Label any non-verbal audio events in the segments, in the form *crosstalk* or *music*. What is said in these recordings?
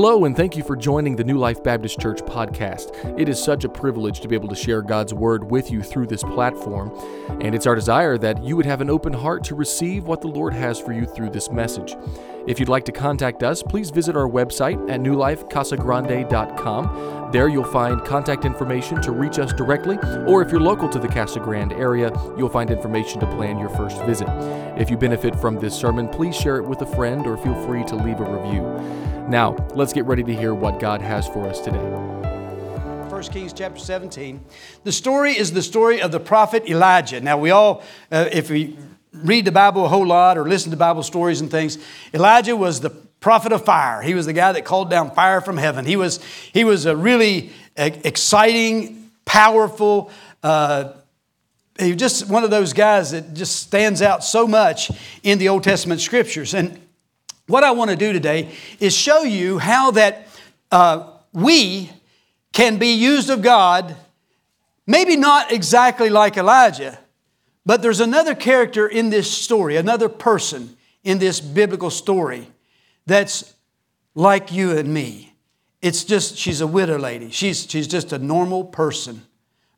Hello, and thank you for joining the New Life Baptist Church podcast. It is such a privilege to be able to share God's Word with you through this platform, and it's our desire that you would have an open heart to receive what the Lord has for you through this message. If you'd like to contact us, please visit our website at newlifecasagrande.com. There you'll find contact information to reach us directly, or if you're local to the Casa Grande area, you'll find information to plan your first visit. If you benefit from this sermon, please share it with a friend or feel free to leave a review. Now, let's get ready to hear what God has for us today. 1 Kings chapter 17. The story is the story of the prophet Elijah. Now, we all, uh, if we read the Bible a whole lot or listen to Bible stories and things, Elijah was the prophet of fire. He was the guy that called down fire from heaven. He was, he was a really exciting, powerful, uh, he was just one of those guys that just stands out so much in the Old Testament scriptures. And what I want to do today is show you how that uh, we can be used of God, maybe not exactly like Elijah, but there's another character in this story, another person in this biblical story that's like you and me. It's just, she's a widow lady. She's, she's just a normal person,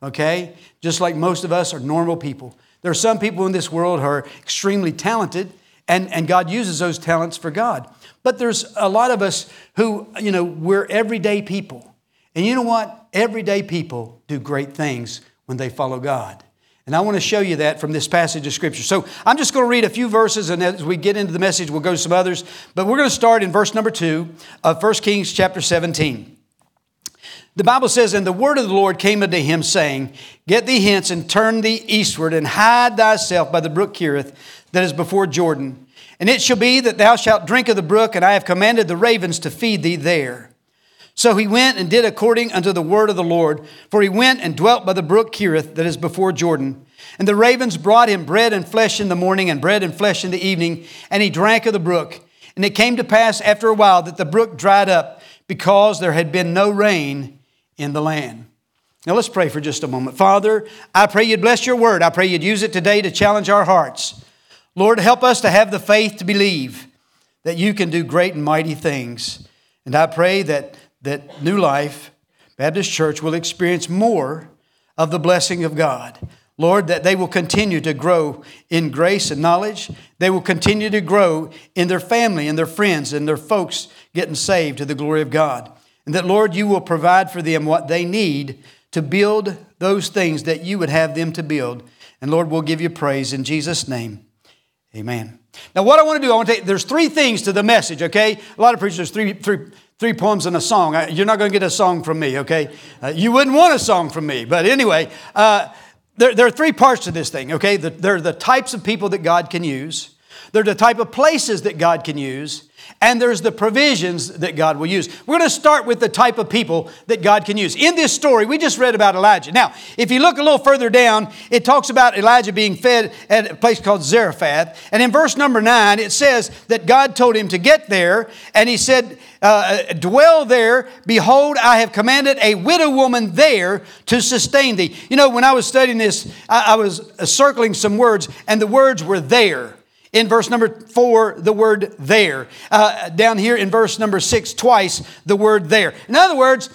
okay? Just like most of us are normal people. There are some people in this world who are extremely talented and, and God uses those talents for God. But there's a lot of us who, you know, we're everyday people. And you know what? Everyday people do great things when they follow God. And I want to show you that from this passage of Scripture. So I'm just going to read a few verses, and as we get into the message, we'll go to some others. But we're going to start in verse number two of 1 Kings chapter 17. The Bible says, And the word of the Lord came unto him, saying, Get thee hence and turn thee eastward, and hide thyself by the brook Cherith that is before Jordan. And it shall be that thou shalt drink of the brook, and I have commanded the ravens to feed thee there. So he went and did according unto the word of the Lord, for he went and dwelt by the brook Cherith that is before Jordan. And the ravens brought him bread and flesh in the morning, and bread and flesh in the evening, and he drank of the brook. And it came to pass after a while that the brook dried up, because there had been no rain in the land. Now let's pray for just a moment. Father, I pray you'd bless your word. I pray you'd use it today to challenge our hearts. Lord, help us to have the faith to believe that you can do great and mighty things. And I pray that, that New Life Baptist Church will experience more of the blessing of God. Lord, that they will continue to grow in grace and knowledge. They will continue to grow in their family and their friends and their folks getting saved to the glory of God. And that, Lord, you will provide for them what they need to build those things that you would have them to build. And Lord, we'll give you praise in Jesus' name. Amen. Now, what I want to do, I want to take, there's three things to the message, okay? A lot of preachers, three, three, three poems and a song. You're not going to get a song from me, okay? Uh, you wouldn't want a song from me. But anyway, uh, there, there, are three parts to this thing, okay? The, there are the types of people that God can use, there are the type of places that God can use, and there's the provisions that God will use. We're going to start with the type of people that God can use. In this story, we just read about Elijah. Now, if you look a little further down, it talks about Elijah being fed at a place called Zarephath. And in verse number nine, it says that God told him to get there, and he said, uh, Dwell there. Behold, I have commanded a widow woman there to sustain thee. You know, when I was studying this, I, I was circling some words, and the words were there. In verse number four, the word there. Uh, down here in verse number six, twice the word there. In other words,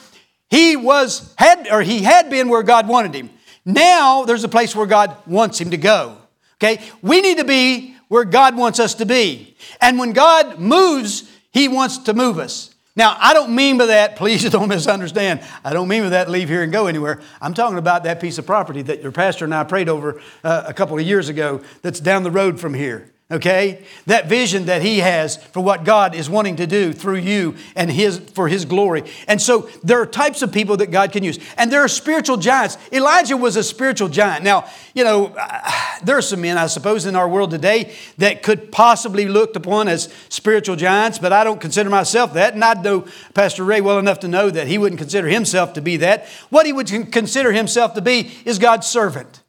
he was had or he had been where God wanted him. Now there's a place where God wants him to go. Okay? We need to be where God wants us to be. And when God moves, he wants to move us. Now, I don't mean by that, please *laughs* don't misunderstand. I don't mean by that leave here and go anywhere. I'm talking about that piece of property that your pastor and I prayed over uh, a couple of years ago that's down the road from here okay? That vision that he has for what god is wanting to do through you and his for his glory. And so there are types of people that god can use. And there are spiritual giants. Elijah was a spiritual giant. Now you know *sighs* there are some men i suppose in our world today that could possibly looked upon as spiritual giants but i don't consider myself that. And i know pastor ray well enough to know that he wouldn't consider himself to be that. What he would consider himself to be is god's servant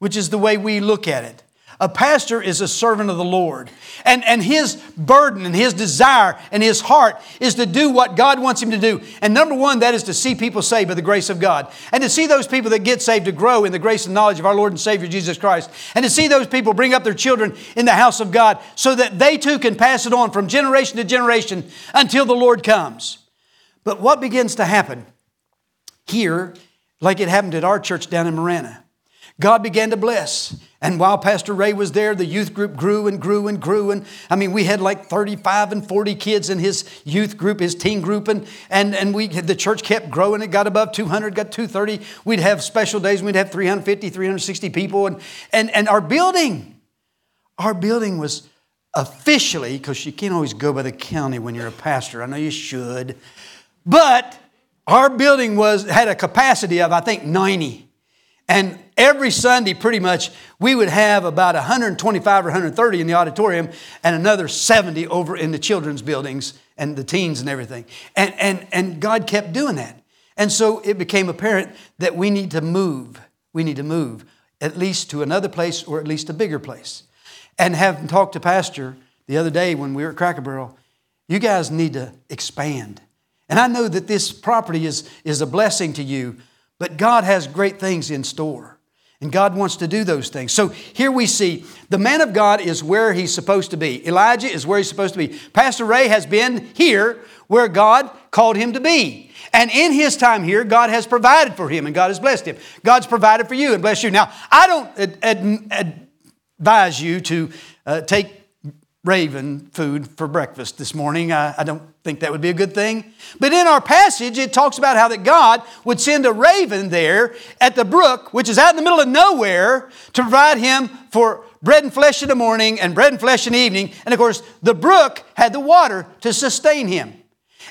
which is the way we look at it a pastor is a servant of the Lord. And, and his burden and his desire and his heart is to do what God wants him to do. And number one, that is to see people saved by the grace of God. And to see those people that get saved to grow in the grace and knowledge of our Lord and Savior Jesus Christ. And to see those people bring up their children in the house of God so that they too can pass it on from generation to generation until the Lord comes. But what begins to happen here, like it happened at our church down in Marana? God began to bless. And while Pastor Ray was there, the youth group grew and grew and grew. And I mean, we had like 35 and 40 kids in his youth group, his teen group. And, and, and we, the church kept growing. It got above 200, got 230. We'd have special days. We'd have 350, 360 people. And, and, and our building, our building was officially, because you can't always go by the county when you're a pastor. I know you should. But our building was, had a capacity of, I think, 90. And every Sunday, pretty much, we would have about 125 or 130 in the auditorium and another 70 over in the children's buildings and the teens and everything. And, and, and God kept doing that. And so it became apparent that we need to move. We need to move at least to another place or at least a bigger place. And having talked to Pastor the other day when we were at Cracker Barrel, you guys need to expand. And I know that this property is, is a blessing to you, but God has great things in store. And God wants to do those things. So here we see the man of God is where he's supposed to be. Elijah is where he's supposed to be. Pastor Ray has been here where God called him to be. And in his time here, God has provided for him and God has blessed him. God's provided for you and blessed you. Now, I don't ad- ad- advise you to uh, take raven food for breakfast this morning. I, I, don't think that would be a good thing. But in our passage, it talks about how that God would send a raven there at the brook, which is out in the middle of nowhere, to provide him for bread and flesh in the morning and bread and flesh in the evening. And of course, the brook had the water to sustain him.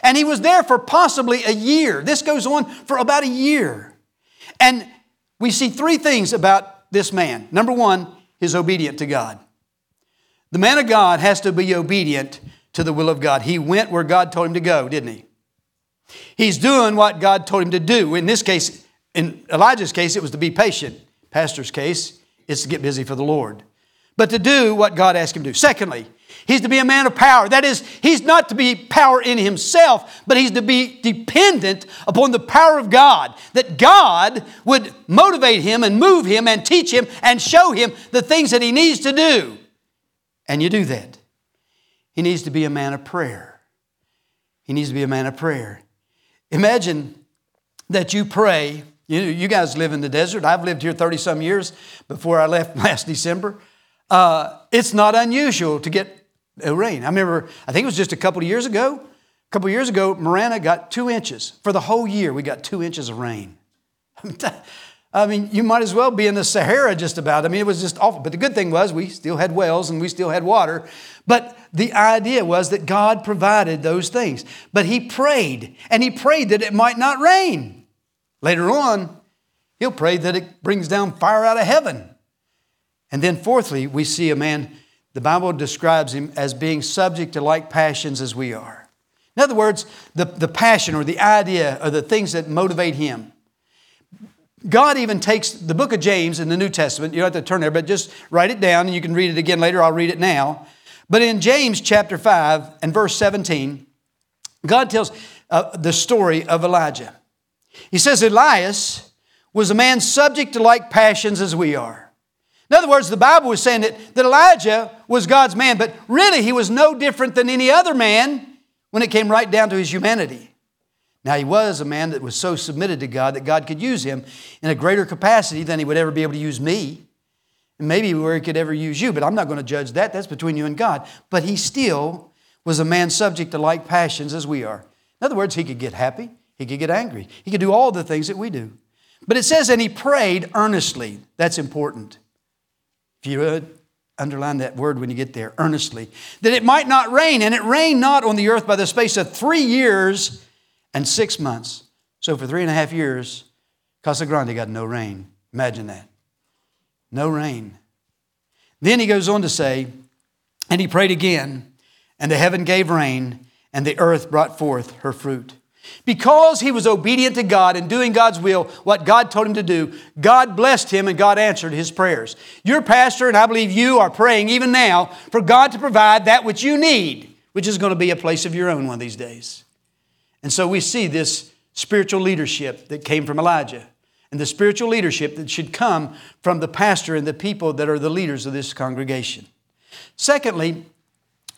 And he was there for possibly a year. This goes on for about a year. And we see three things about this man. Number one, he's obedient to God. The man of God has to be obedient to the will of God. He went where God told him to go, didn't he? He's doing what God told him to do. In this case, in Elijah's case, it was to be patient. Pastor's case, it's to get busy for the Lord. But to do what God asked him to do. Secondly, he's to be a man of power. That is, he's not to be power in himself, but he's to be dependent upon the power of God. That God would motivate him and move him and teach him and show him the things that he needs to do. And you do that. He needs to be a man of prayer. He needs to be a man of prayer. Imagine that you pray. You, you guys live in the desert. I've lived here 30 some years before I left *laughs* last December. Uh, it's not unusual to get rain. I remember, I think it was just a couple of years ago. A couple of years ago, Marana got two inches. For the whole year, we got two inches of rain. *laughs* I mean, you might as well be in the Sahara just about. I mean, it was just awful. But the good thing was we still had wells and we still had water. But the idea was that God provided those things. But he prayed, and he prayed that it might not rain. Later on, he'll pray that it brings down fire out of heaven. And then, fourthly, we see a man, the Bible describes him as being subject to like passions as we are. In other words, the, the passion or the idea or the things that motivate him. God even takes the book of James in the New Testament, you don't have to turn there, but just write it down and you can read it again later. I'll read it now. But in James chapter 5 and verse 17, God tells uh, the story of Elijah. He says, Elias was a man subject to like passions as we are. In other words, the Bible was saying that, that Elijah was God's man, but really he was no different than any other man when it came right down to his humanity. Now, he was a man that was so submitted to God that God could use him in a greater capacity than he would ever be able to use me. And maybe where he could ever use you, but I'm not going to judge that. That's between you and God. But he still was a man subject to like passions as we are. In other words, he could get happy, he could get angry, he could do all the things that we do. But it says, and he prayed earnestly. That's important. If you would underline that word when you get there, earnestly, that it might not rain. And it rained not on the earth by the space of three years and six months. So for three and a half years, Casa Grande got no rain. Imagine that. No rain. Then he goes on to say, and he prayed again, and the heaven gave rain, and the earth brought forth her fruit. Because he was obedient to God and doing God's will, what God told him to do, God blessed him and God answered his prayers. Your pastor, and I believe you, are praying even now for God to provide that which you need, which is going to be a place of your own one of these days. And so we see this spiritual leadership that came from Elijah and the spiritual leadership that should come from the pastor and the people that are the leaders of this congregation. Secondly,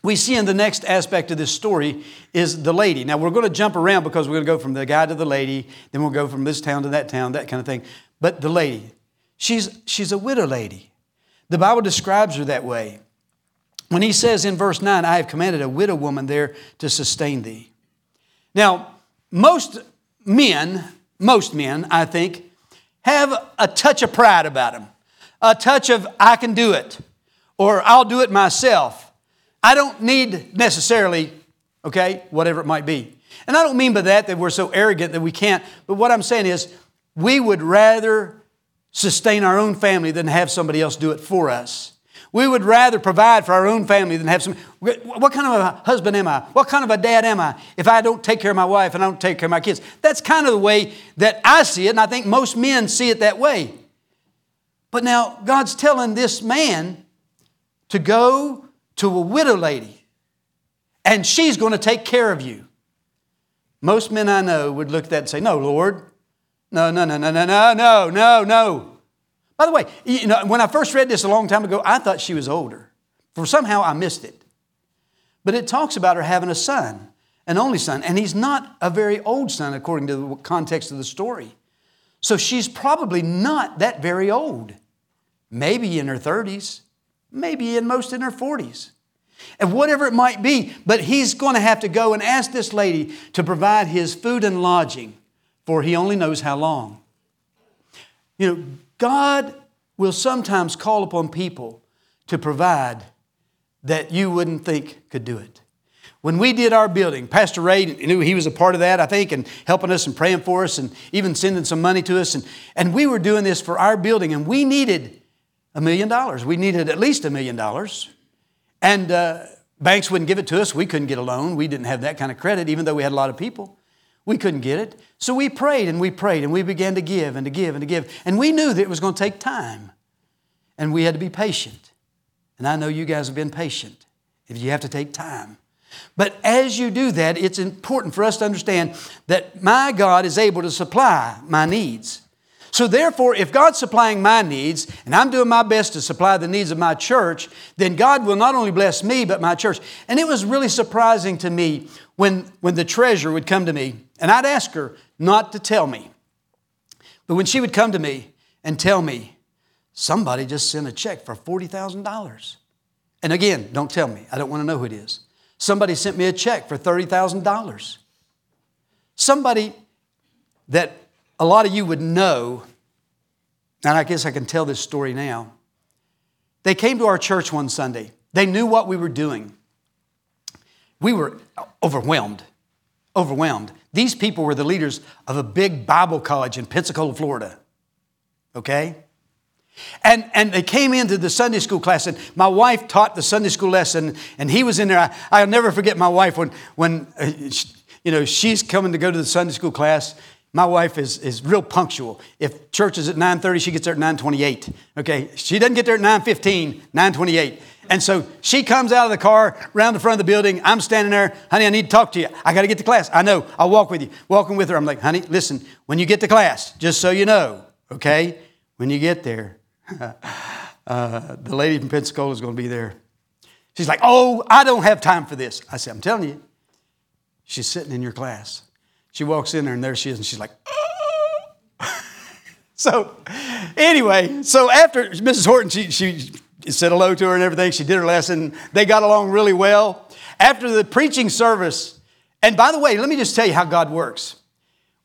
we see in the next aspect of this story is the lady. Now, we're going to jump around because we're going to go from the guy to the lady, then we'll go from this town to that town, that kind of thing. But the lady, she's, she's a widow lady. The Bible describes her that way. When he says in verse 9, I have commanded a widow woman there to sustain thee. Now, most men, most men, I think, have a touch of pride about them, a touch of, I can do it, or I'll do it myself. I don't need necessarily, okay, whatever it might be. And I don't mean by that that we're so arrogant that we can't, but what I'm saying is we would rather sustain our own family than have somebody else do it for us. We would rather provide for our own family than have some. What kind of a husband am I? What kind of a dad am I if I don't take care of my wife and I don't take care of my kids? That's kind of the way that I see it, and I think most men see it that way. But now God's telling this man to go to a widow lady, and she's going to take care of you. Most men I know would look at that and say, No, Lord. No, no, no, no, no, no, no, no, no. By the way, you know, when I first read this a long time ago, I thought she was older. For somehow I missed it. But it talks about her having a son, an only son, and he's not a very old son according to the context of the story. So she's probably not that very old. Maybe in her 30s, maybe in most in her 40s. And whatever it might be, but he's going to have to go and ask this lady to provide his food and lodging for he only knows how long. You know, God will sometimes call upon people to provide that you wouldn't think could do it. When we did our building, Pastor Ray knew he was a part of that, I think, and helping us and praying for us and even sending some money to us. And, and we were doing this for our building, and we needed a million dollars. We needed at least a million dollars. And uh, banks wouldn't give it to us. We couldn't get a loan. We didn't have that kind of credit, even though we had a lot of people. We couldn't get it. So we prayed and we prayed and we began to give and to give and to give. And we knew that it was going to take time. And we had to be patient. And I know you guys have been patient if you have to take time. But as you do that, it's important for us to understand that my God is able to supply my needs. So, therefore, if God's supplying my needs and I'm doing my best to supply the needs of my church, then God will not only bless me, but my church. And it was really surprising to me when, when the treasurer would come to me and I'd ask her not to tell me. But when she would come to me and tell me, somebody just sent a check for $40,000. And again, don't tell me, I don't want to know who it is. Somebody sent me a check for $30,000. Somebody that a lot of you would know, and I guess I can tell this story now. They came to our church one Sunday. They knew what we were doing. We were overwhelmed, overwhelmed. These people were the leaders of a big Bible college in Pensacola, Florida. Okay? And, and they came into the Sunday school class, and my wife taught the Sunday school lesson, and he was in there. I, will never forget my wife when, when uh, you know, she's coming to go to the Sunday school class, my wife is, is real punctual. If church is at 9.30, she gets there at 9.28. Okay, she doesn't get there at 9.15, 9.28. And so she comes out of the car, around the front of the building. I'm standing there. Honey, I need to talk to you. I got to get to class. I know. I'll walk with you. Walking with her, I'm like, honey, listen, when you get to class, just so you know, okay, when you get there, *laughs* uh, the lady from Pensacola is going to be there. She's like, oh, I don't have time for this. I said, I'm telling you, she's sitting in your class. She walks in there and there she is, and she's like, oh. *laughs* so anyway, so after Mrs. Horton, she, she said hello to her and everything. She did her lesson. They got along really well. After the preaching service, and by the way, let me just tell you how God works.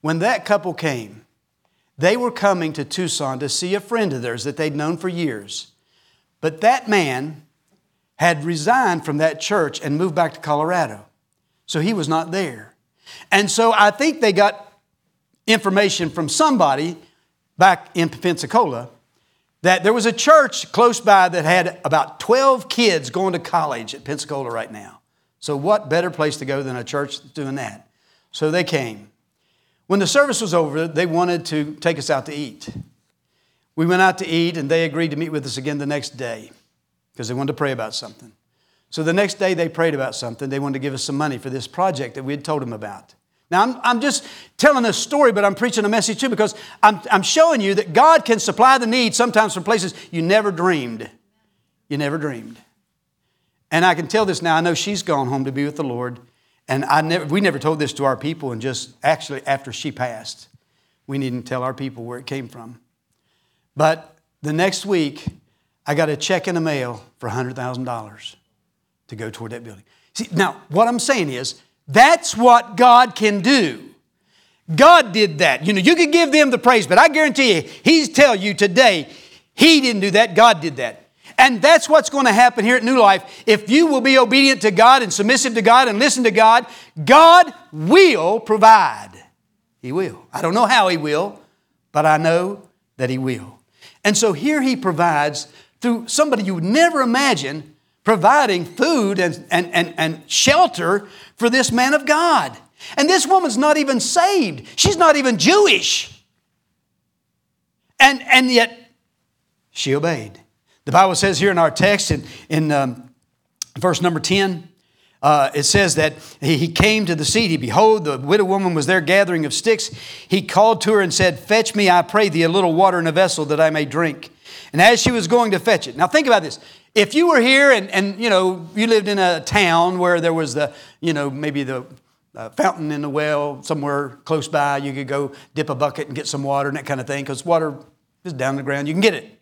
When that couple came, they were coming to Tucson to see a friend of theirs that they'd known for years. But that man had resigned from that church and moved back to Colorado. So he was not there. And so I think they got information from somebody back in Pensacola that there was a church close by that had about 12 kids going to college at Pensacola right now. So, what better place to go than a church that's doing that? So they came. When the service was over, they wanted to take us out to eat. We went out to eat, and they agreed to meet with us again the next day because they wanted to pray about something. So the next day they prayed about something. They wanted to give us some money for this project that we had told them about. Now, I'm, I'm just telling a story, but I'm preaching a message too because I'm, I'm showing you that God can supply the need sometimes from places you never dreamed. You never dreamed. And I can tell this now. I know she's gone home to be with the Lord. And I never, we never told this to our people, and just actually after she passed, we needn't tell our people where it came from. But the next week, I got a check in the mail for $100,000 to go toward that building. See, now, what I'm saying is, that's what God can do. God did that. You know, you could give them the praise, but I guarantee you, He's tell you today, He didn't do that, God did that. And that's what's going to happen here at New Life. If you will be obedient to God and submissive to God and listen to God, God will provide. He will. I don't know how He will, but I know that He will. And so here He provides through somebody you would never imagine providing food and, and, and, and shelter for this man of God. And this woman's not even saved, she's not even Jewish. And, and yet, she obeyed. The Bible says here in our text, in, in um, verse number 10, uh, it says that he, came to the seat. He Behold, the widow woman was there gathering of sticks. He called to her and said, Fetch me, I pray thee, a little water in a vessel that I may drink. And as she was going to fetch it, now think about this. If you were here and, and you know, you lived in a town where there was the, you know, maybe the uh, fountain in the well somewhere close by. You could go dip a bucket and get some water and that kind of thing because water is down the ground. You can get it.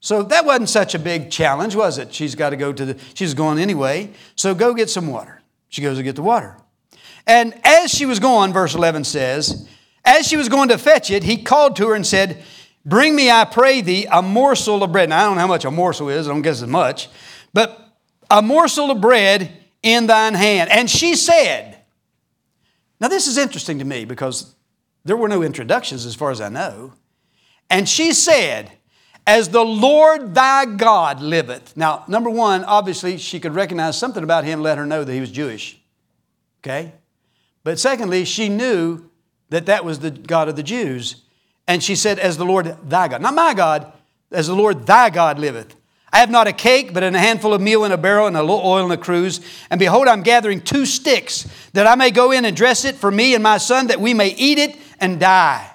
So that wasn't such a big challenge, was it? She's got to go to the, she's going anyway. So go get some water. She goes to get the water. And as she was going, verse 11 says, as she was going to fetch it, he called to her and said, Bring me, I pray thee, a morsel of bread. Now, I don't know how much a morsel is, I don't guess as much, but a morsel of bread in thine hand. And she said, now, this is interesting to me because there were no introductions as far as I know. And she said, As the Lord thy God liveth. Now, number one, obviously, she could recognize something about him, let her know that he was Jewish. Okay? But secondly, she knew that that was the God of the Jews. And she said, As the Lord thy God. Not my God, as the Lord thy God liveth. I have not a cake, but a handful of meal in a barrel and a little oil in a cruse. And behold, I'm gathering two sticks, that I may go in and dress it for me and my son, that we may eat it and die.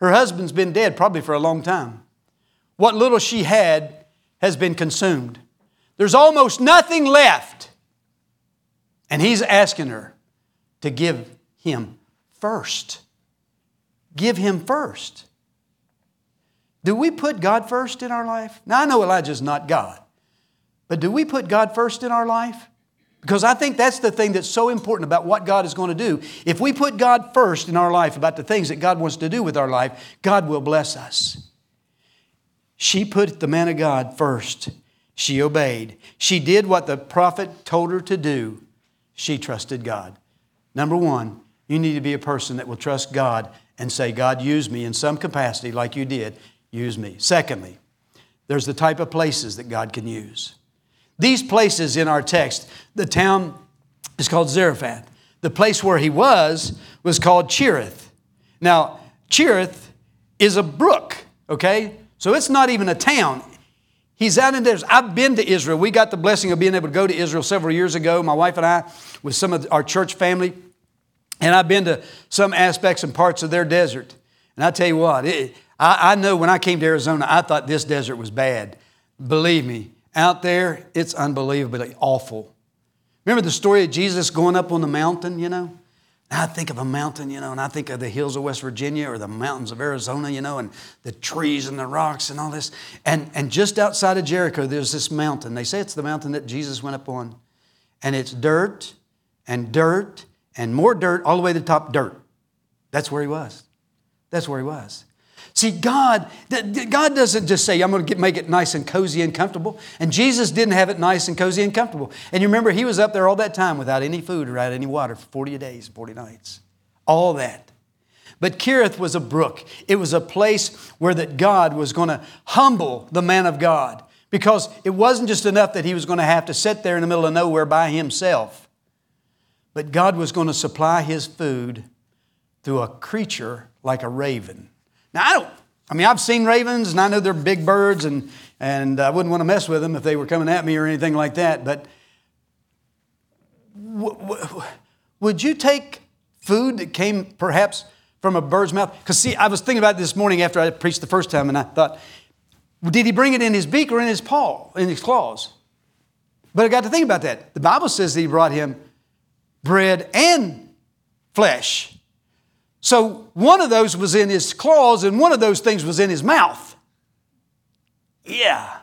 Her husband's been dead probably for a long time. What little she had has been consumed. There's almost nothing left. And he's asking her to give him first. Give him first. Do we put God first in our life? Now, I know Elijah's not God, but do we put God first in our life? Because I think that's the thing that's so important about what God is going to do. If we put God first in our life about the things that God wants to do with our life, God will bless us. She put the man of God first. She obeyed. She did what the prophet told her to do. She trusted God. Number one, you need to be a person that will trust God and say, God, use me in some capacity like you did use me. Secondly, there's the type of places that God can use. These places in our text, the town is called Zarephath. The place where he was was called Cherith. Now, Cherith is a brook, okay? So it's not even a town. He's out in there. I've been to Israel. We got the blessing of being able to go to Israel several years ago, my wife and I, with some of our church family. And I've been to some aspects and parts of their desert. And I tell you what, it, I, I know when I came to Arizona, I thought this desert was bad. Believe me, out there, it's unbelievably awful. Remember the story of Jesus going up on the mountain, you know? I think of a mountain, you know, and I think of the hills of West Virginia or the mountains of Arizona, you know, and the trees and the rocks and all this. And, and just outside of Jericho, there's this mountain. They say it's the mountain that Jesus went up on. And it's dirt and dirt and more dirt, all the way to the top, dirt. That's where he was. That's where he was. See, God, God doesn't just say, I'm going to make it nice and cozy and comfortable. And Jesus didn't have it nice and cozy and comfortable. And you remember, he was up there all that time without any food or without any water for 40 days, 40 nights. All that. But Cherith was a brook. It was a place where that God was going to humble the man of God. Because it wasn't just enough that he was going to have to sit there in the middle of nowhere by himself. But God was going to supply his food through a creature like a raven. Now, I don't, I mean, I've seen ravens and I know they're big birds and, and I wouldn't want to mess with them if they were coming at me or anything like that. But w- w- would you take food that came perhaps from a bird's mouth? Because, see, I was thinking about this morning after I preached the first time and I thought, did he bring it in his beak or in his paw, in his claws? But I got to think about that. The Bible says that he brought him bread and flesh. So one of those was in his claws and one of those things was in his mouth. Yeah.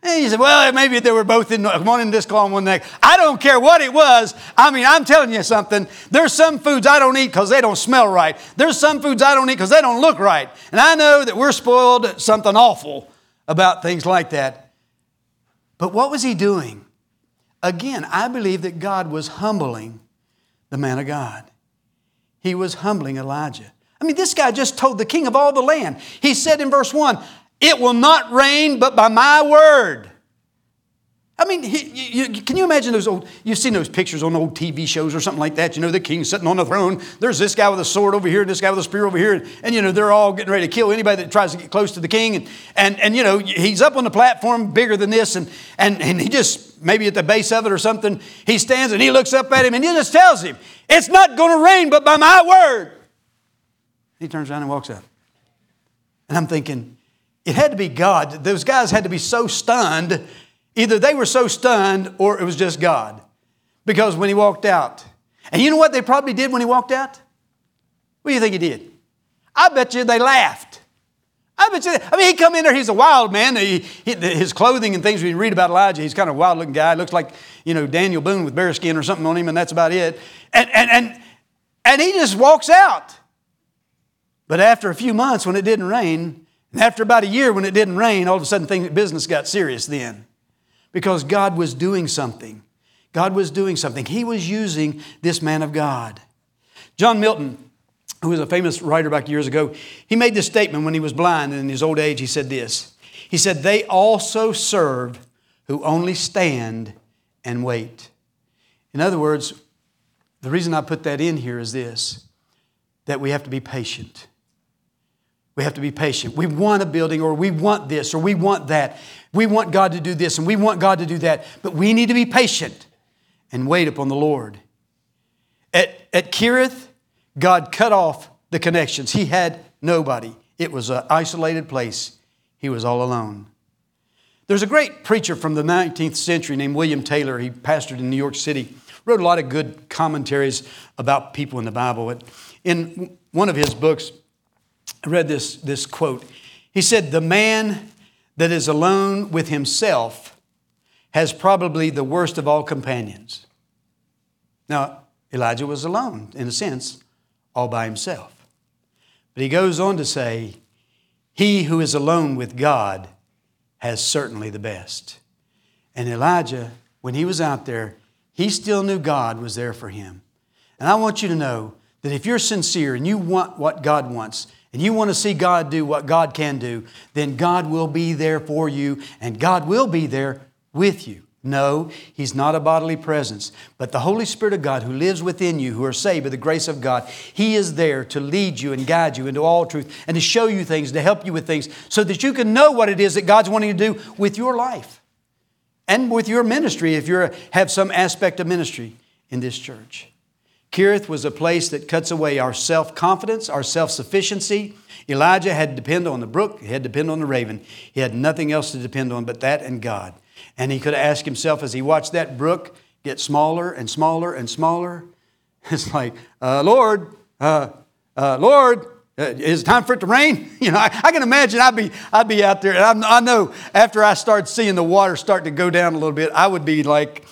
And he said, well, maybe they were both in one in this claw and one neck. I don't care what it was. I mean, I'm telling you something. There's some foods I don't eat because they don't smell right. There's some foods I don't eat because they don't look right. And I know that we're spoiled something awful about things like that. But what was he doing? Again, I believe that God was humbling the man of God. He was humbling Elijah. I mean, this guy just told the king of all the land. He said in verse 1, It will not rain but by my word. I mean, he, you, can you imagine those old, you've seen those pictures on old TV shows or something like that. You know, the king sitting on the throne. There's this guy with a sword over here, and this guy with a spear over here. And, and, you know, they're all getting ready to kill anybody that tries to get close to the king. And, and, and you know, he's up on the platform bigger than this. And, and, and he just, maybe at the base of it or something, he stands and he looks up at him and he just tells him, It's not going to rain but by my word. He turns around and walks out. And I'm thinking, it had to be God. Those guys had to be so stunned Either they were so stunned or it was just God. Because when he walked out, and you know what they probably did when he walked out? What do you think he did? I bet you they laughed. I bet you, I mean, he come in there, he's a wild man. He, he, his clothing and things, we read about Elijah, he's kind of a wild looking guy. Looks like, you know, Daniel Boone with bear skin or something on him, and that's about it. And, and, and, and he just walks out. But after a few months when it didn't rain, and after about a year when it didn't rain, all of a sudden things, business got serious then because God was doing something. God was doing something. He was using this man of God. John Milton, who was a famous writer back years ago, he made this statement when he was blind and in his old age. He said this He said, They also serve who only stand and wait. In other words, the reason I put that in here is this that we have to be patient. We have to be patient. We want a building, or we want this, or we want that. We want God to do this, and we want God to do that. But we need to be patient and wait upon the Lord. At, at Kerith, God cut off the connections. He had nobody, it was an isolated place. He was all alone. There's a great preacher from the 19th century named William Taylor. He pastored in New York City, wrote a lot of good commentaries about people in the Bible. In one of his books, I read this, this quote. He said, The man that is alone with himself has probably the worst of all companions. Now, Elijah was alone, in a sense, all by himself. But he goes on to say, He who is alone with God has certainly the best. And Elijah, when he was out there, he still knew God was there for him. And I want you to know that if you're sincere and you want what God wants, and you want to see God do what God can do, then God will be there for you and God will be there with you. No, He's not a bodily presence, but the Holy Spirit of God who lives within you, who are saved by the grace of God, He is there to lead you and guide you into all truth and to show you things, to help you with things, so that you can know what it is that God's wanting to do with your life and with your ministry if you have some aspect of ministry in this church. Kerith was a place that cuts away our self confidence, our self sufficiency. Elijah had to depend on the brook, he had to depend on the raven. He had nothing else to depend on but that and God. And he could ask himself as he watched that brook get smaller and smaller and smaller, *laughs* it's like, uh, Lord, uh, uh, Lord, uh, is it time for it to rain? *laughs* You know, I, I, can imagine I'd be, I'd be out there, and I, I know after I start seeing the water start to go down a little bit, I would be like,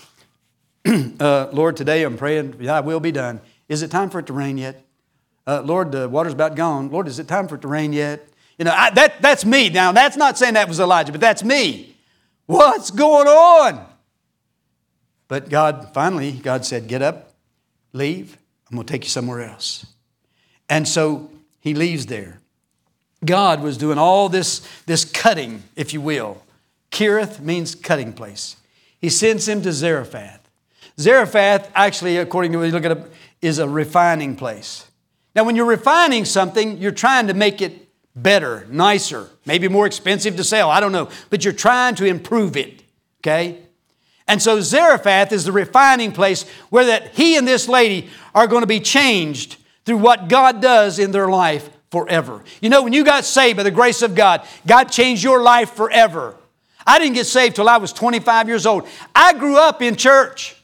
*clears throat* uh, Lord, today I'm praying, thy will be done. Is it time for it to rain yet? Uh, Lord, the water's about gone. Lord, is it time for it to rain yet? You know, I, that, that's me. Now, that's not saying that was Elijah, but that's me. What's going on? But God, finally, God said, Get up, leave. I'm going to take you somewhere else. And so he leaves there. God was doing all this, this cutting, if you will. Kerith means cutting place. He sends him to Zarephath. Zarephath, actually, according to what you look at it, is a refining place. Now, when you're refining something, you're trying to make it better, nicer, maybe more expensive to sell. I don't know. But you're trying to improve it, okay? And so Zarephath is the refining place where that he and this lady are going to be changed through what God does in their life forever. You know, when you got saved by the grace of God, God changed your life forever. I didn't get saved till I was 25 years old. I grew up in church.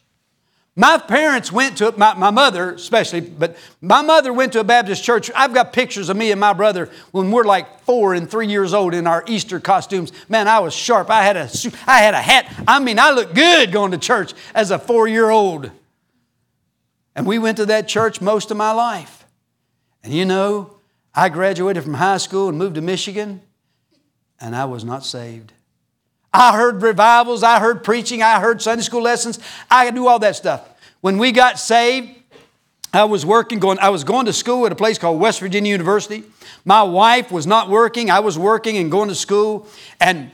My parents went to, my, my mother especially, but my mother went to a Baptist church. I've got pictures of me and my brother when we're like four and three years old in our Easter costumes. Man, I was sharp. I had a, I had a hat. I mean, I looked good going to church as a four year old. And we went to that church most of my life. And you know, I graduated from high school and moved to Michigan, and I was not saved. I heard revivals, I heard preaching, I heard Sunday school lessons. I could do all that stuff. When we got saved, I was working, going, I was going to school at a place called West Virginia University. My wife was not working. I was working and going to school. And,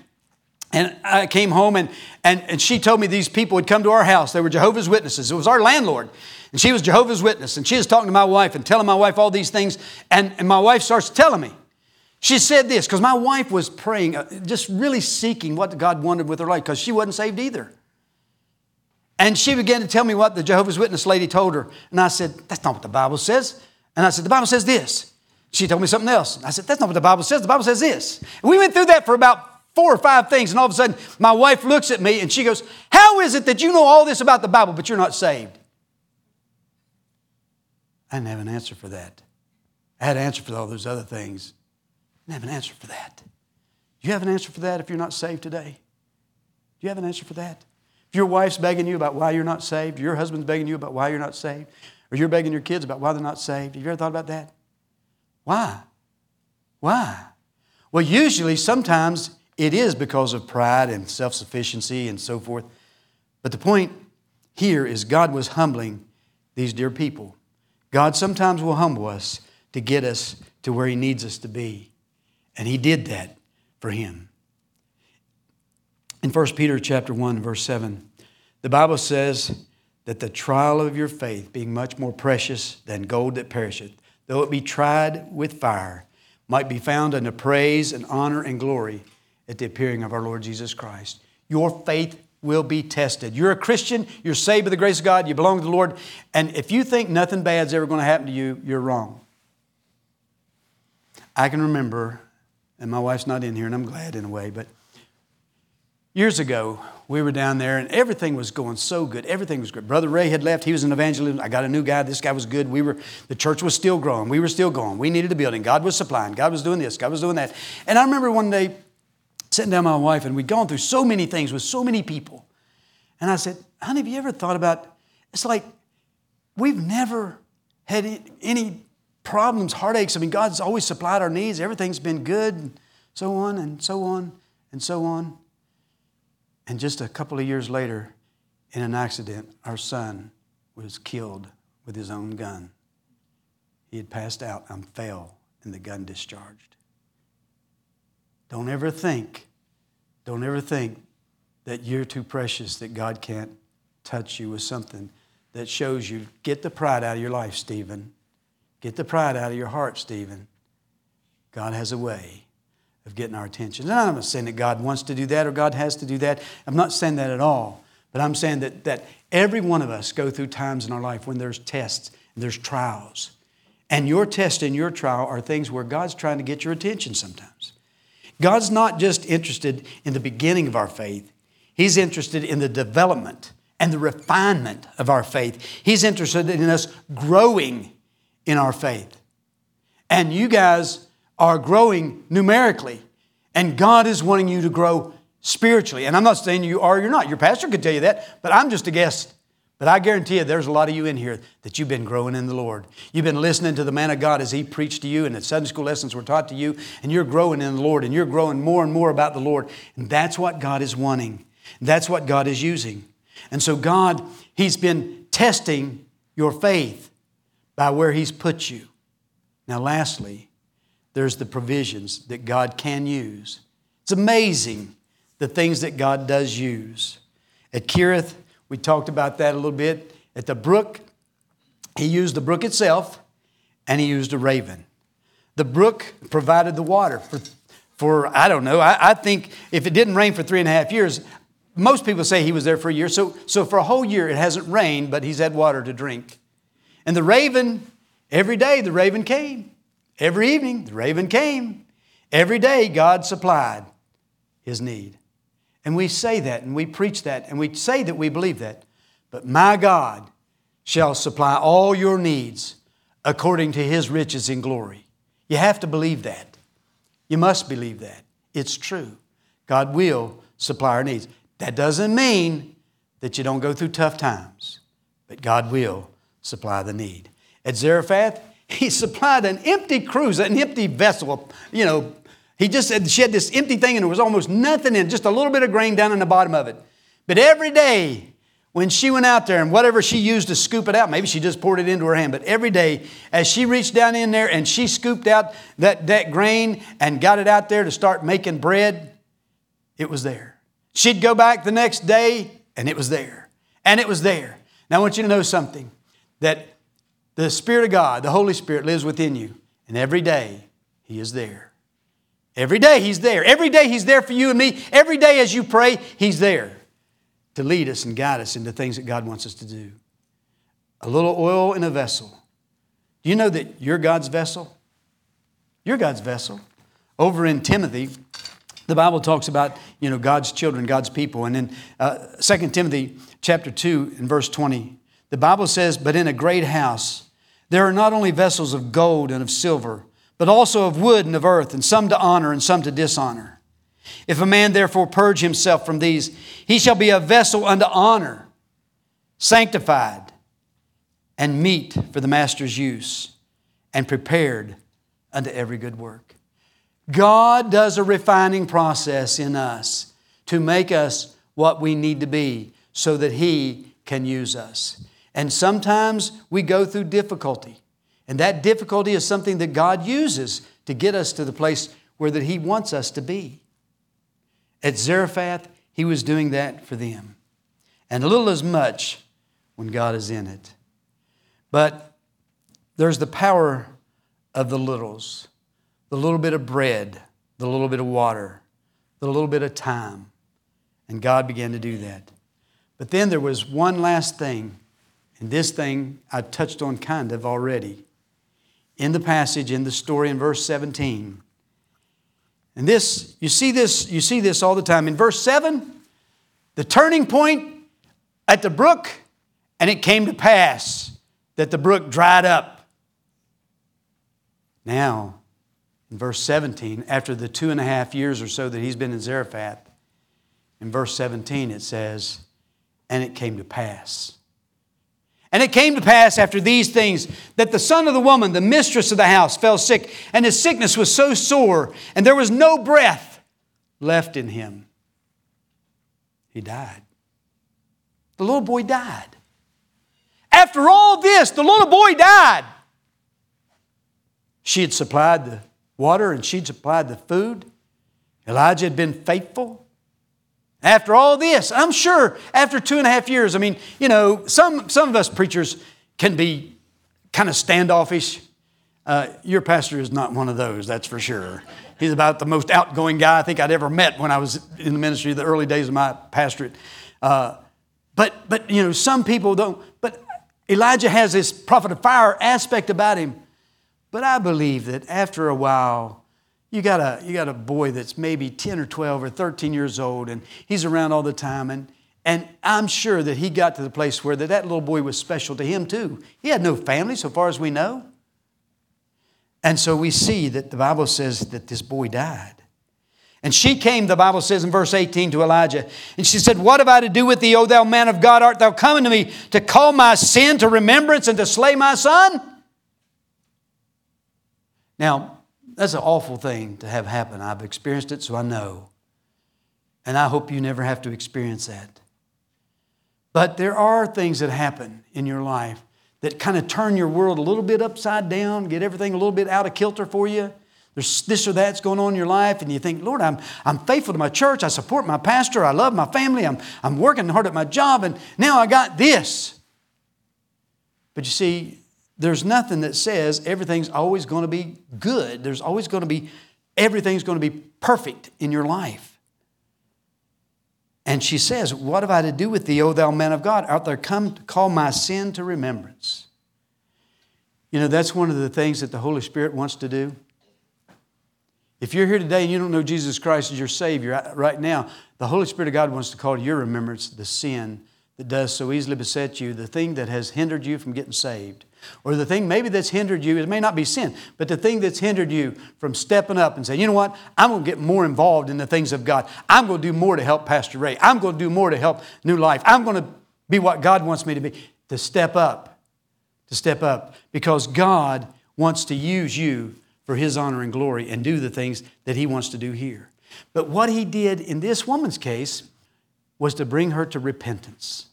and I came home and, and, and she told me these people had come to our house. They were Jehovah's Witnesses. It was our landlord. And she was Jehovah's Witness. And she was talking to my wife and telling my wife all these things. And, and my wife starts telling me. She said this because my wife was praying, uh, just really seeking what God wanted with her life because she wasn't saved either. And she began to tell me what the Jehovah's Witness lady told her. And I said, That's not what the Bible says. And I said, The Bible says this. She told me something else. I said, That's not what the Bible says. The Bible says this. And we went through that for about four or five things. And all of a sudden, my wife looks at me and she goes, How is it that you know all this about the Bible, but you're not saved? I didn't have an answer for that. I had an answer for all those other things. I have an answer for that. You have an answer for that if you're not saved today? Do you have an answer for that? If your wife's begging you about why you're not saved, your husband's begging you about why you're not saved, or you're begging your kids about why they're not saved, have you ever thought about that? Why? Why? Well, usually, sometimes it is because of pride and self sufficiency and so forth. But the point here is God was humbling these dear people. God sometimes will humble us to get us to where He needs us to be. And he did that for him. In 1 Peter chapter 1 verse 7, the Bible says that the trial of your faith being much more precious than gold that perisheth, though it be tried with fire, might be found unto praise and honor and glory at the appearing of our Lord Jesus Christ. Your faith will be tested. You're a Christian, you're saved by the grace of God, you belong to the Lord, and if you think nothing bad's ever going to happen to you, you're wrong. I can remember and my wife's not in here, and I'm glad in a way, but years ago, we were down there and everything was going so good. Everything was good. Brother Ray had left. He was an evangelist. I got a new guy. This guy was good. We were, the church was still growing. We were still going. We needed a building. God was supplying. God was doing this. God was doing that. And I remember one day sitting down with my wife and we'd gone through so many things with so many people. And I said, honey, have you ever thought about, it's like we've never had any problems, heartaches. I mean, God's always supplied our needs. Everything's been good, and so on and so on and so on. And just a couple of years later, in an accident, our son was killed with his own gun. He had passed out and fell, and the gun discharged. Don't ever think, don't ever think that you're too precious that God can't touch you with something that shows you. Get the pride out of your life, Stephen. Get the pride out of your heart, Stephen. God has a way of getting our attention. And I'm not saying that God wants to do that or God has to do that. I'm not saying that at all. But I'm saying that, that every one of us go through times in our life when there's tests and there's trials. And your test and your trial are things where God's trying to get your attention sometimes. God's not just interested in the beginning of our faith, He's interested in the development and the refinement of our faith. He's interested in us growing in our faith. And you guys are growing numerically, and God is wanting you to grow spiritually. And I'm not saying you are or you're not. Your pastor could tell you that, but I'm just a guest. But I guarantee you, there's a lot of you in here that you've been growing in the Lord. You've been listening to the man of God as he preached to you, and the Sunday school lessons were taught to you, and you're growing in the Lord, and you're growing more and more about the Lord. And that's what God is wanting. That's what God is using. And so, God, He's been testing your faith by where He's put you. Now, lastly, there's the provisions that God can use. It's amazing the things that God does use. At Kerith, we talked about that a little bit. At the brook, He used the brook itself and He used a raven. The brook provided the water for, for I don't know, I, I think if it didn't rain for three and a half years, most people say he was there for a year. So, so for a whole year, it hasn't rained, but he's had water to drink. And the raven, every day the raven came. Every evening the raven came. Every day God supplied his need. And we say that and we preach that and we say that we believe that. But my God shall supply all your needs according to his riches in glory. You have to believe that. You must believe that. It's true. God will supply our needs. That doesn't mean that you don't go through tough times, but God will supply the need. At Zarephath, *laughs* he supplied an empty cruse, an empty vessel. You know, he just said she had this empty thing and there was almost nothing in, just a little bit of grain down in the bottom of it. But every day, when she went out there and whatever she used to scoop it out, maybe she just poured it into her hand, but every day as she reached down in there and she scooped out that, that grain and got it out there to start making bread, it was there. She'd go back the next day and it was there. And it was there. Now I want you to know something that the Spirit of God, the Holy Spirit, lives within you. And every day, He is there. Every day, He's there. Every day, He's there for you and me. Every day, as you pray, He's there to lead us and guide us into things that God wants us to do. A little oil in a vessel. Do you know that you're God's vessel? You're God's vessel. Over in Timothy, the Bible talks about you know God's children, God's people, and in uh, 2 Timothy chapter 2 and verse 20, the Bible says, "But in a great house there are not only vessels of gold and of silver, but also of wood and of earth, and some to honor and some to dishonor. If a man therefore purge himself from these, he shall be a vessel unto honor, sanctified, and meet for the master's use, and prepared unto every good work. God does a refining process in us to make us what we need to be so that He can use us. And sometimes we go through difficulty. And that difficulty is something that God uses to get us to the place where that He wants us to be. At Zarephath, He was doing that for them. And a little as much when God is in it. But there's the power of the littles the little bit of bread, the little bit of water, the little bit of time. And God began to do that. But then there was one last thing and this thing I touched on kind of already in the passage, in the story in verse 17. And this, you see this, you see this all the time. In verse 7, the turning point at the brook, and it came to pass that the brook dried up. Now, in verse 17, after the two and a half years or so that he's been in Zarephath, in verse 17 it says, and it came to pass. And it came to pass after these things that the son of the woman, the mistress of the house, fell sick, and his sickness was so sore, and there was no breath left in him. He died. The little boy died. After all this, the little boy died. She had supplied the water and she'd supplied the food. Elijah had been faithful. After all this, I'm sure after two and a half years, I mean, you know, some, some of us preachers can be kind of standoffish. Uh, your pastor is not one of those, that's for sure. He's about the most outgoing guy I think I'd ever met when I was in the ministry, the early days of my pastorate. Uh, but, but, you know, some people don't. But Elijah has this prophet of fire aspect about him. But I believe that after a while, you got a, you got a boy that's maybe 10 or 12 or 13 years old, and he's around all the time. And, and I'm sure that he got to the place where that, that little boy was special to him too. He had no family, so far as we know. And so we see that the Bible says that this boy died. And she came, the Bible says in verse 18, to Elijah. And she said, What have I to do with thee, O thou man of God? Art thou coming to me to call my sin to remembrance and to slay my son? Now, that's an awful thing to have happen. I've experienced it, so I know. And I hope you never have to experience that. But there are things that happen in your life that kind of turn your world a little bit upside down, get everything a little bit out of kilter for you. There's this or that's going on in your life, and you think, Lord, I'm, I'm faithful to my church. I support my pastor. I love my family. I'm, I'm working hard at my job, and now I got this. But you see, there's nothing that says everything's always going to be good. There's always going to be, everything's going to be perfect in your life. And she says, What have I to do with thee, O thou man of God? Art thou come to call my sin to remembrance? You know, that's one of the things that the Holy Spirit wants to do. If you're here today and you don't know Jesus Christ as your Savior right now, the Holy Spirit of God wants to call to your remembrance the sin that does so easily beset you, the thing that has hindered you from getting saved, or the thing maybe that's hindered you, it may not be sin, but the thing that's hindered you from stepping up and saying, you know what, I'm going to get more involved in the things of God. I'm going to do more to help Pastor Ray. I'm going to do more to help New Life. I'm going to be what God wants me to be, to step up, to step up, because God wants to use you for His honor and glory and do the things that He wants to do here. But what He did in this woman's case was to bring her to repentance.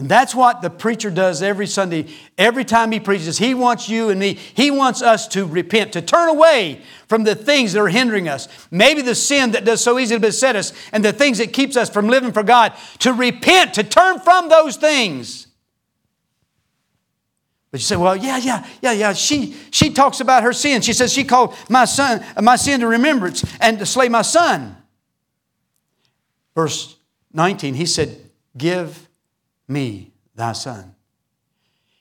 And that's what the preacher does every Sunday. Every time he preaches, he wants you and me, he wants us to repent, to turn away from the things that are hindering us. Maybe the sin that does so easily beset us and the things that keeps us from living for God, to repent, to turn from those things. But you say, well, yeah, yeah, yeah, yeah. She, she talks about her sin. She says she called my son, my sin to remembrance and to slay my son. Verse 19, he said, Give me thy son.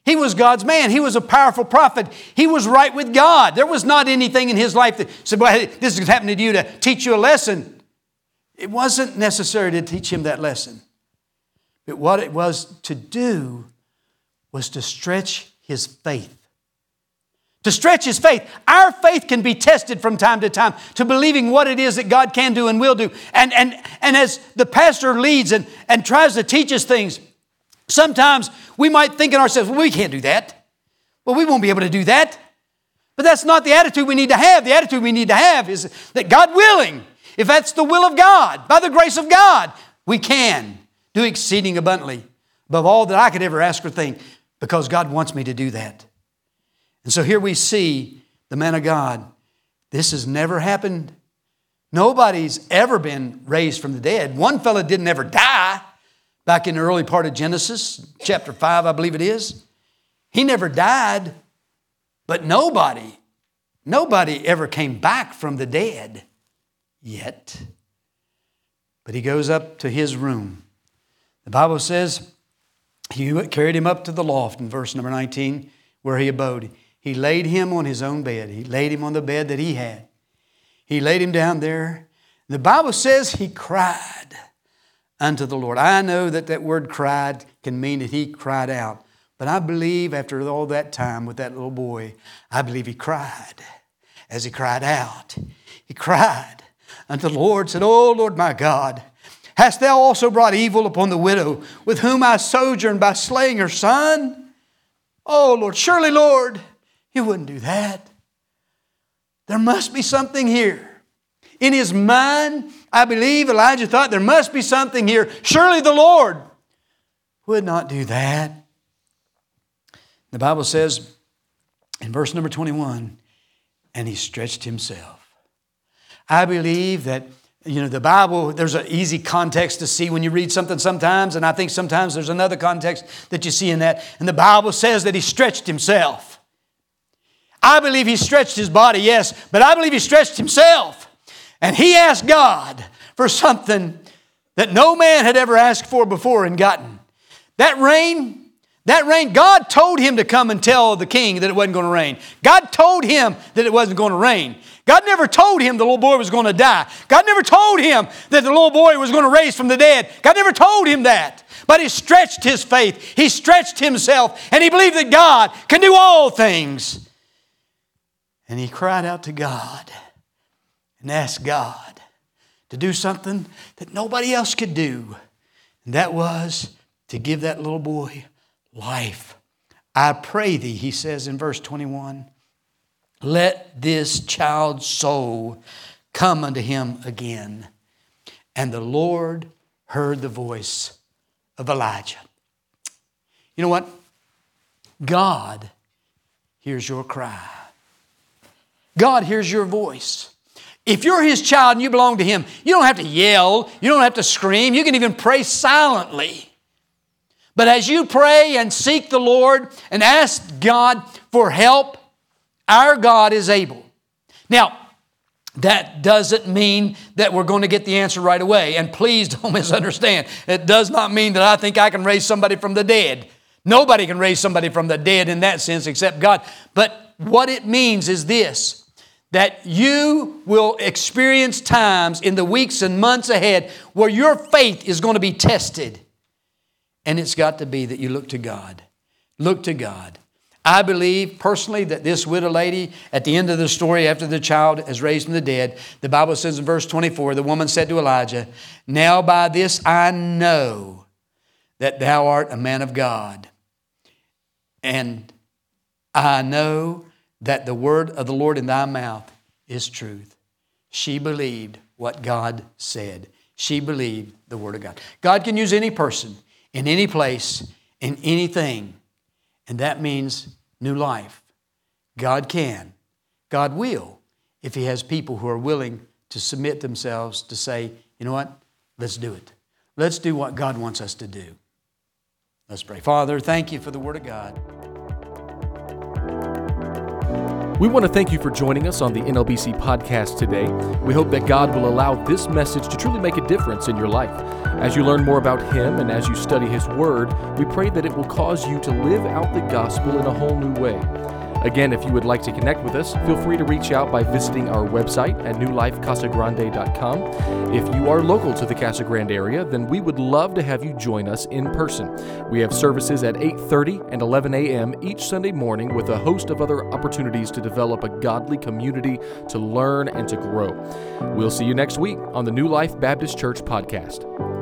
He was God's man. He was a powerful prophet. He was right with God. There was not anything in his life that said, well, this is happening to you to teach you a lesson. It wasn't necessary to teach him that lesson. But what it was to do was to stretch his faith to stretch his faith. Our faith can be tested from time to time to believing what it is that God can do and will do. And, and, and as the pastor leads and, and tries to teach us things, sometimes we might think in ourselves, well, we can't do that. Well, we won't be able to do that. But that's not the attitude we need to have. The attitude we need to have is that God willing, if that's the will of God, by the grace of God, we can do exceeding abundantly above all that I could ever ask or think because God wants me to do that. And so here we see the man of God. This has never happened. Nobody's ever been raised from the dead. One fellow didn't ever die back in the early part of Genesis, chapter 5, I believe it is. He never died, but nobody, nobody ever came back from the dead yet. But he goes up to his room. The Bible says he carried him up to the loft in verse number 19 where he abode. He laid him on his own bed. He laid him on the bed that he had. He laid him down there. The Bible says he cried unto the Lord. I know that that word cried can mean that he cried out. But I believe after all that time with that little boy, I believe he cried as he cried out. He cried unto the Lord, said, Oh Lord my God, hast thou also brought evil upon the widow with whom I sojourned by slaying her son? Oh Lord, surely, Lord, he wouldn't do that. There must be something here. In his mind, I believe Elijah thought there must be something here. Surely the Lord would not do that. The Bible says in verse number 21 and he stretched himself. I believe that you know the bible there's an easy context to see when you read something sometimes and i think sometimes there's another context that you see in that and the bible says that he stretched himself I believe he stretched his body, yes, but I believe he stretched himself. And he asked God for something that no man had ever asked for before and gotten. That rain, that rain, God told him to come and tell the king that it wasn't going to rain. God told him that it wasn't going to rain. God never told him the little boy was going to die. God never told him that the little boy was going to raise from the dead. God never told him that. But he stretched his faith, he stretched himself, and he believed that God can do all things. And he cried out to God and asked God to do something that nobody else could do. And that was to give that little boy life. I pray thee, he says in verse 21, let this child's soul come unto him again. And the Lord heard the voice of Elijah. You know what? God hears your cry. God hears your voice. If you're His child and you belong to Him, you don't have to yell, you don't have to scream, you can even pray silently. But as you pray and seek the Lord and ask God for help, our God is able. Now, that doesn't mean that we're going to get the answer right away. And please *laughs* don't misunderstand. It does not mean that I think I can raise somebody from the dead. Nobody can raise somebody from the dead in that sense except God. But what it means is this that you will experience times in the weeks and months ahead where your faith is going to be tested. And it's got to be that you look to God. Look to God. I believe personally that this widow lady, at the end of the story, after the child is raised from the dead, the Bible says in verse 24, the woman said to Elijah, Now by this I know that thou art a man of God. And I know that the word of the Lord in thy mouth is truth. She believed what God said. She believed the word of God. God can use any person, in any place, in anything, and that means new life. God can. God will if He has people who are willing to submit themselves to say, you know what? Let's do it. Let's do what God wants us to do. Let's pray. Father, thank you for the Word of God. We want to thank you for joining us on the NLBC podcast today. We hope that God will allow this message to truly make a difference in your life. As you learn more about Him and as you study His Word, we pray that it will cause you to live out the gospel in a whole new way. Again, if you would like to connect with us, feel free to reach out by visiting our website at newlifecasagrande.com. If you are local to the Casa Grande area, then we would love to have you join us in person. We have services at 8:30 and 11 a.m. each Sunday morning with a host of other opportunities to develop a godly community to learn and to grow. We'll see you next week on the New Life Baptist Church podcast.